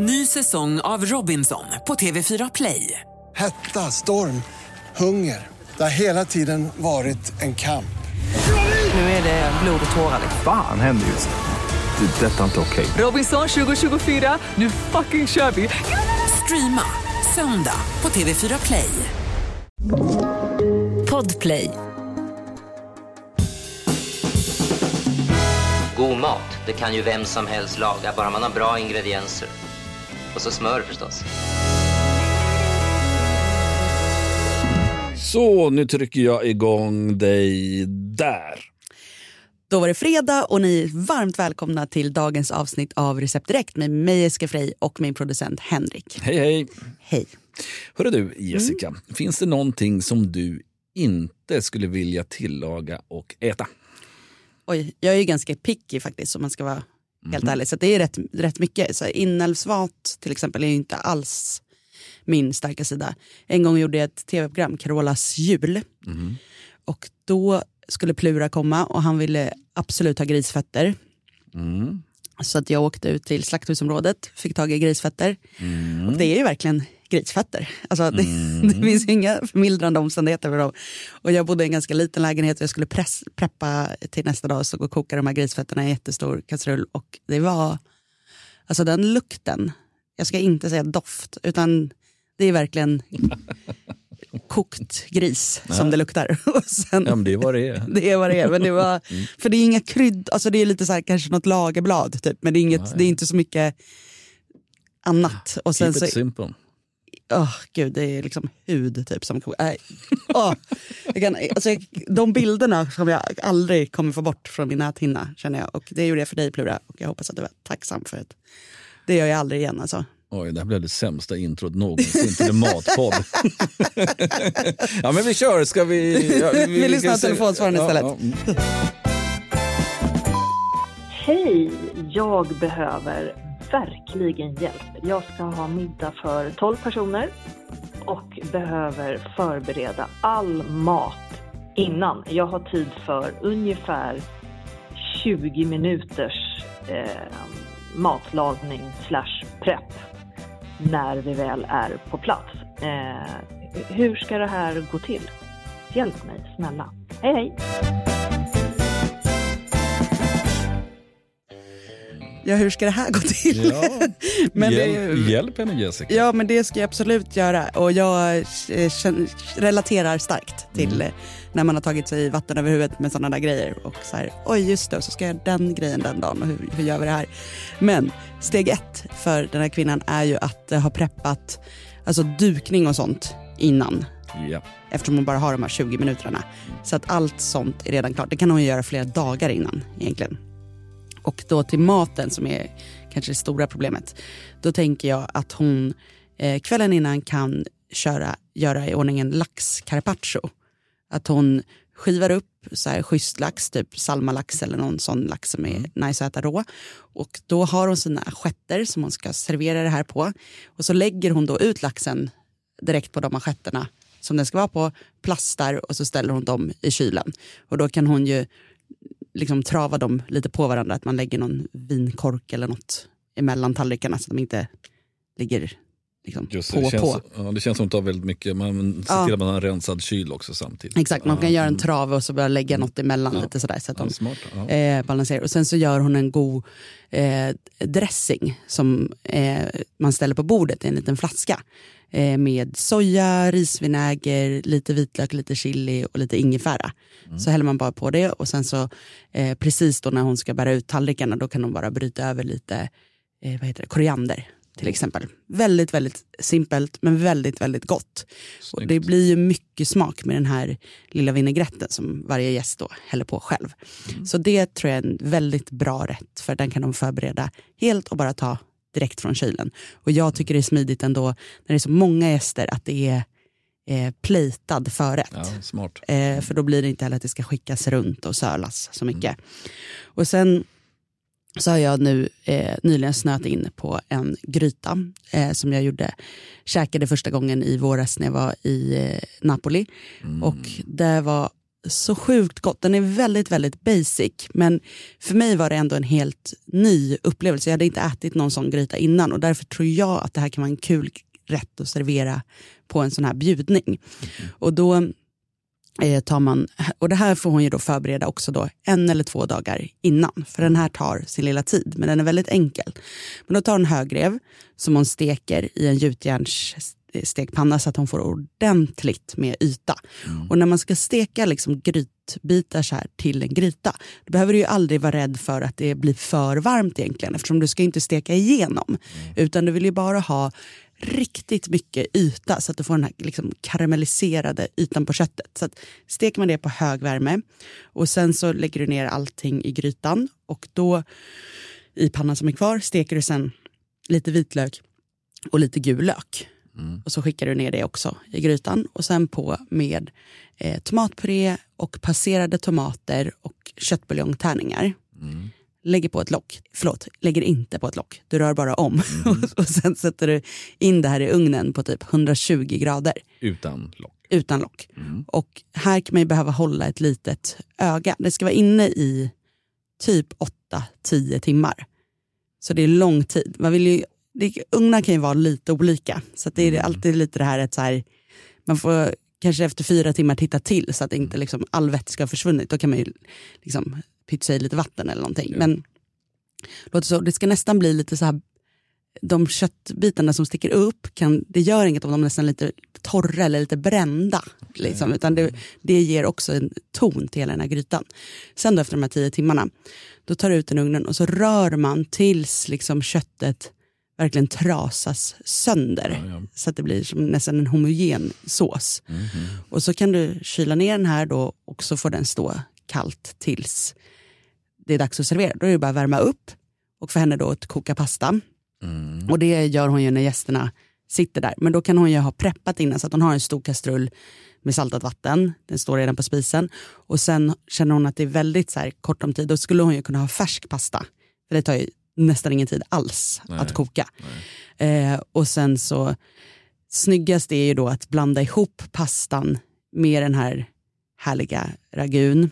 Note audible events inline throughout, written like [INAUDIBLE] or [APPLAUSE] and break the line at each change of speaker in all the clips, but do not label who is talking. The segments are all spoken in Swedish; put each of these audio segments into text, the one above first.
Ny säsong av Robinson på TV4 Play.
Hetta, storm, hunger. Det har hela tiden varit en kamp.
Nu är det blod och tårar.
Fan händer just nu. Det. är Detta är inte okej.
Robinson 2024, nu fucking kör vi! Streama söndag på TV4 Play. Podplay.
God mat, det kan ju vem som helst laga, bara man har bra ingredienser. Och så smör förstås.
Så, nu trycker jag igång dig där.
Då var det fredag och ni är varmt välkomna till dagens avsnitt av Recept Direkt med mig Jessica Frey och min producent Henrik.
Hej, hej.
Hej.
Hörru du, Jessica. Finns det någonting som du inte skulle vilja tillaga och äta?
Oj, jag är ju ganska picky faktiskt om man ska vara helt ärlig. Så det är rätt, rätt mycket. Så inälvsvat till exempel är ju inte alls min starka sida. En gång gjorde jag ett tv-program, Carolas jul. Och då skulle Plura komma och han ville absolut ha grisfötter. Så att jag åkte ut till slakthusområdet, fick tag i grisfötter. Och det är ju verkligen grisfötter. Alltså, det, [LAUGHS] det finns inga förmildrande omständigheter för dem. Och jag bodde i en ganska liten lägenhet och jag skulle press, preppa till nästa dag och koka de här grisfötterna i en jättestor kastrull. Och det var, alltså den lukten, jag ska inte säga doft, utan det är verkligen [LAUGHS] kokt gris som det luktar. [LAUGHS] Och sen,
Ja, men det är vad det är.
det är vad det är. Men det var,
Mm.
För det är inga krydd, alltså det är lite så här, kanske något lagerblad typ, men det är, inget, det är inte så mycket annat. Och sen
Keep
så,
it simple.
Åh gud, det är liksom hud typ som kokar. Nej. Åh, jag kan, alltså, de bilderna som jag aldrig kommer få bort från min näthinna känner jag. Och det gjorde jag för dig Plura och jag hoppas att du var tacksam för det. Det gör jag aldrig igen alltså.
Oj, det här blev det sämsta introt någonsin till en matpodd. [LAUGHS] ja, men vi kör. Ska vi... Ja,
Vi [LAUGHS] lyssnar på telefonsvararen istället.
Ja.
Hej! Jag behöver verkligen hjälp. Jag ska ha middag för 12 personer och behöver förbereda all mat innan. Jag har tid för ungefär 20 minuters eh, matlagning slash prepp när vi väl är på plats. Eh, hur ska det här gå till? Hjälp mig snälla. Hej hej!
Ja, hur ska det här gå till?
Ja. [LAUGHS]
Men det-
hjälp, henne Jessica.
Ja, men det ska jag absolut göra. Och jag eh, relaterar starkt till
Mm.
eh, när man har tagit sig vatten över huvudet med sådana där grejer. Och så här, oj just det, så ska jag göra den grejen den dagen. Och hur, hur gör vi det här? Men steg ett för den här kvinnan är ju att eh, ha preppat alltså dukning och sånt innan.
Ja.
Eftersom hon bara har de här 20 minuterna. Så att allt sånt är redan klart. Det kan hon göra flera dagar innan egentligen. Och då till maten som är kanske det stora problemet. Då tänker jag att hon eh, kvällen innan kan köra, göra i ordning en laxcarpaccio. Att hon skivar upp så här schysst lax, typ salmalax eller någon sån lax som är nice att äta rå. Och då har hon sina assietter som hon ska servera det här på. Och så lägger hon då ut laxen direkt på de assietterna som den ska vara på, plastar och så ställer hon dem i kylen. Och då kan hon ju liksom trava dem lite på varandra, att man lägger någon vinkork eller något emellan tallrikarna så att de inte ligger liksom
Just
på
det, känns,
på.
Ja, det känns som att det tar väldigt mycket. Man ser
Ja.
till att man har en rensad kyl också samtidigt.
Exakt, man kan
Ja,
göra en
mm.
trave och så bara lägga något emellan
Ja.
lite sådär så att
Ja,
de
smart. Ja.
eh, balanserar. Och sen så gör hon en god eh, dressing som eh, man ställer på bordet i en liten flaska. Eh, med soja, risvinäger, lite vitlök, lite chili och lite ingefära. Så häller man bara på det och sen så eh, precis då när hon ska bära ut tallrikarna då kan hon bara bryta över lite eh, vad heter det, koriander till exempel. Väldigt, väldigt simpelt men väldigt, väldigt gott. Och det blir ju mycket smak med den här lilla vinägretten som varje gäst då häller på själv. Så det tror jag är en väldigt bra rätt för den kan de förbereda helt och bara ta direkt från kylen. Och jag tycker det är smidigt ändå när det är så många gäster att det är eh, plitad förrätt.
Ja, smart.
Eh, för då blir det inte heller att det ska skickas runt och sölas så mycket. Och sen så har jag nu eh, nyligen snöat in på en gryta eh, som jag gjorde, käkade första gången i våras när jag var i eh, Napoli. Och det var så sjukt gott. Den är väldigt, väldigt basic. Men för mig var det ändå en helt ny upplevelse. Jag hade inte ätit någon sån gryta innan och därför tror jag att det här kan vara en kul rätt att servera på en sån här bjudning. Och då eh, tar man, och det här får hon ju då förbereda också då en eller två dagar innan. För den här tar sin lilla tid, men den är väldigt enkel. Men då tar hon högrev som hon steker i en gjutjärnsstekpanna så att hon får ordentligt med yta. Och när man ska steka liksom grytbitar så här till en gryta, då behöver du ju aldrig vara rädd för att det blir för varmt egentligen, eftersom du ska inte steka igenom. Utan du vill ju bara ha riktigt mycket yta så att du får den här liksom karamelliserade ytan på köttet. Så att steker man det på hög värme och sen så lägger du ner allting i grytan och då i pannan som är kvar steker du sen lite vitlök och lite gul lök. Och så skickar du ner det också i grytan och sen på med eh, tomatpuré och passerade tomater och köttbuljongtärningar. Lägger på ett lock, förlåt, lägger inte på ett lock. Du rör bara om [LAUGHS] och sen sätter du in det här i ugnen på typ 120 grader
Utan lock.
utan lock. Och här kan man ju behöva hålla ett litet öga. Det ska vara inne i typ 8-10 timmar. Så det är lång tid. Man vill ju, det, ugnar kan ju vara lite olika. Så det är alltid lite det här att så här, man får kanske efter fyra timmar titta till så att inte liksom all vätska har försvunnit. Då kan man ju liksom pytsa i lite vatten eller någonting. Men låt så, det ska nästan bli lite så här de köttbitarna som sticker upp, kan, det gör inget om de är nästan lite torra eller lite brända. Liksom, utan det, det ger också en ton till hela den här grytan. Sen då efter de här tio timmarna, då tar du ut den ugnen och så rör man tills liksom köttet verkligen trasas sönder. Så att det blir som nästan en homogen sås. Och så kan du kyla ner den här då och så får den stå kallt tills det är dags att servera. Då är det bara att värma upp och för henne då att koka pasta. Och det gör hon ju när gästerna sitter där. Men då kan hon ju ha preppat innan så att hon har en stor kastrull med saltat vatten. Den står redan på spisen. Och sen känner hon att det är väldigt så här, kort om tid. Då skulle hon ju kunna ha färsk pasta. För det tar ju nästan ingen tid alls att koka. Eh, och sen så snyggast är ju då att blanda ihop pastan med den här härliga ragun.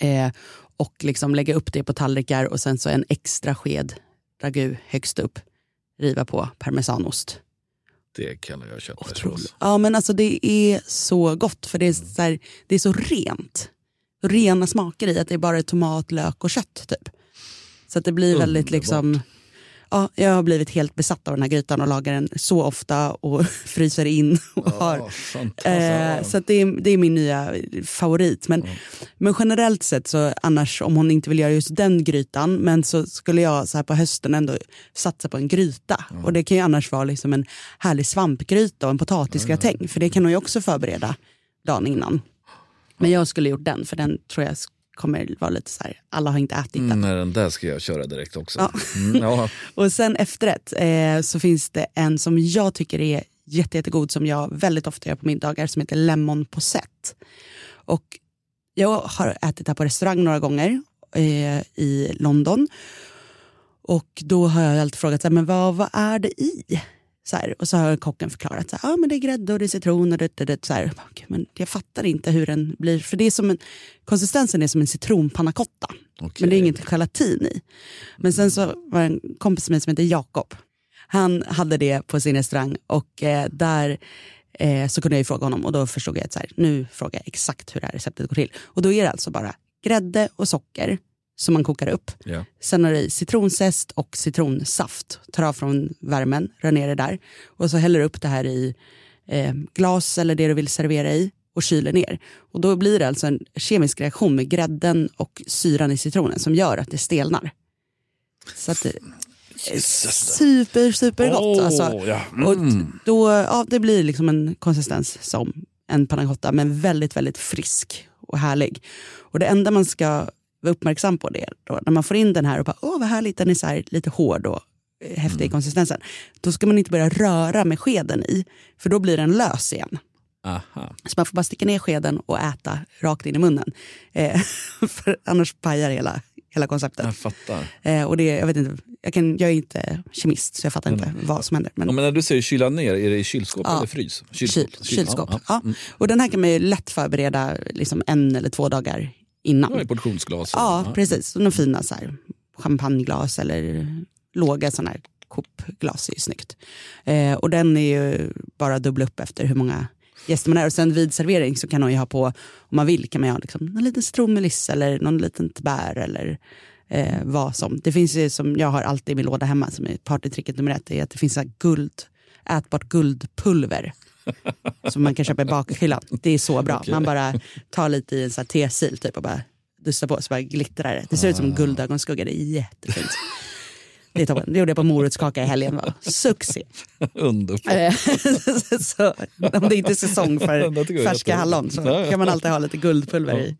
Eh, och liksom lägga upp det på tallrikar och sen så en extra sked ragu högst upp. Riva på parmesanost.
Det kallar jag köttfärssås.
Ja men alltså det är så gott för det är så, här, det är så rent. Rena smaker i att det är bara tomat, lök och kött typ. Så att det blir väldigt
Underbart.
liksom Ja, jag har blivit helt besatt av den här grytan och lagar den så ofta och [LAUGHS] fryser in. Och har, eh, så det, är, det är min nya favorit. Men, men generellt sett så annars om hon inte vill göra just den grytan men så skulle jag så här på hösten ändå satsa på en gryta. Och det kan ju annars vara liksom en härlig svampgryta och en potatisgratäng för det kan hon ju också förbereda dagen innan. Men jag skulle gjort den för den tror jag kommer vara lite så här, alla har inte ätit den.
Mm, nej, den där ska jag köra direkt också.
Ja.
Mm, ja. [LAUGHS]
Och sen efterrätt eh, så finns det en som jag tycker är jätte, jättegod som jag väldigt ofta gör på middagar som heter lemon posett. Och jag har ätit det här på restaurang några gånger eh, i London. Och då har jag alltid frågat, så här, men vad, vad är det i? Så här, och så har kocken förklarat, så här, ah, men det är grädde och det är citron och det, det, det. Så här, "Okej, men jag fattar inte hur den blir, för det är som en, konsistensen är som en citronpannacotta. Men det är inget gelatin i. Men sen så var det en kompis med mig som heter Jakob. Han hade det på sin restaurang och eh, där eh, så kunde jag ju fråga honom och då förstod jag att så här, nu frågar jag exakt hur det här receptet går till. Och då är det alltså bara grädde och socker som man kokar upp.
Ja.
Sen har du i citronzest och citronsaft. Tar av från värmen, rör ner det där. Och så häller du upp det här i eh, glas eller det du vill servera i och kyler ner. Och då blir det alltså en kemisk reaktion med grädden och syran i citronen som gör att det stelnar. Så att det är super, super gott.
Åh,
alltså. Och
Mm.
då, ja, det blir liksom en konsistens som en pannacotta men väldigt, väldigt frisk och härlig. Och det enda man ska vara uppmärksam på det då, när man får in den här och bara åh vad härligt, den är så här lite hård och eh, häftig i konsistensen. Då ska man inte börja röra med skeden i för då blir den lös igen.
Aha.
Så man får bara sticka ner skeden och äta rakt in i munnen. Eh, [LAUGHS] för annars pajar hela hela konceptet.
Jag fattar.
Eh, och det, jag, vet inte, jag, kan, jag är inte kemist så jag fattar inte vad som händer. Men,
Ja, men när du säger kyla ner, är det i kylskåp
Ja.
eller frys?
Kyl, kylskåp.
Ja,
Ja. Och den här kan man lätt förbereda liksom en eller två dagar innan.
ja. I portionsglas.
Ja, precis. Och några fina så här, champagneglas eller låga sådana här kopglas är ju snyggt. Eh, och den är ju bara dubbla upp efter hur många gäster man är. Och sen vid servering så kan man ju ha på, om man vill, kan man ju ha liksom, någon liten citronmeliss eller någon liten bär eller eh, vad som. Det finns ju som jag har alltid i min låda hemma som är partytricket nummer ett, är att det finns så här guld, ätbart guldpulver. [LAUGHS] som man kan köpa i bakhyllan. Det är så bra. Man bara tar lite i en tesil typ och bara dustar på så bara glittrar det. Det ser ut som guldögonskugga. Det är jättefint. Det toppen. Det gjorde jag på morotskaka i helgen. Va? Succé. [LAUGHS]
Underbart.
Eh, [LAUGHS] så, om det inte är säsong för [LAUGHS] färska hallon så
Ja, ja.
kan man alltid ha lite guldpulver i,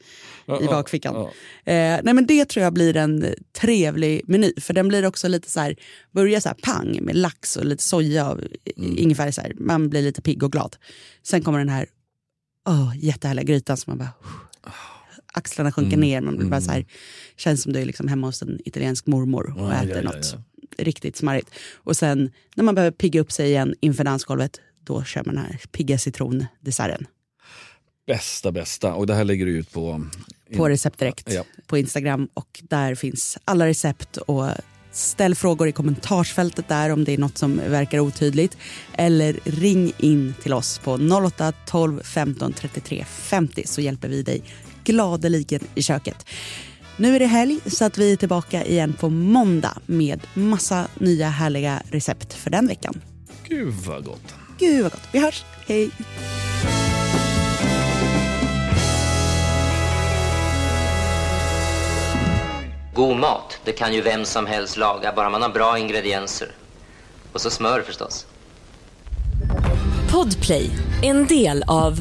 i bakfickan. Eh, nej men det tror jag blir en trevlig meny. För den blir också lite så här, börjar så här pang med lax och lite soja och
Mm.
ingefära. Så här. Man blir lite pigg och glad. Sen kommer den här oh, jättehärliga grytan som man bara... Axlarna sjunker
Mm.
ner, man blir bara så här, känns som du är liksom hemma hos en italiensk mormor och
Ja,
äter
ja,
något riktigt smarrigt. Och sen när man behöver pigga upp sig igen inför dansgolvet, då kör man den här pigga citrondesserten.
Bästa, bästa. Och det här lägger du ut på...
På Recept Direkt
Ja.
på Instagram och där finns alla recept och ställ frågor i kommentarsfältet där om det är något som verkar otydligt. Eller ring in till oss på 08 12 15 33 50 så hjälper vi dig gladeligen i köket. Nu är det helg så att vi är tillbaka igen på måndag med massa nya härliga recept för den veckan.
Gud vad gott.
Gud vad gott. Vi hörs. Hej.
God mat, det kan ju vem som helst laga, bara man har bra ingredienser. Och så smör förstås.
Podplay, en del av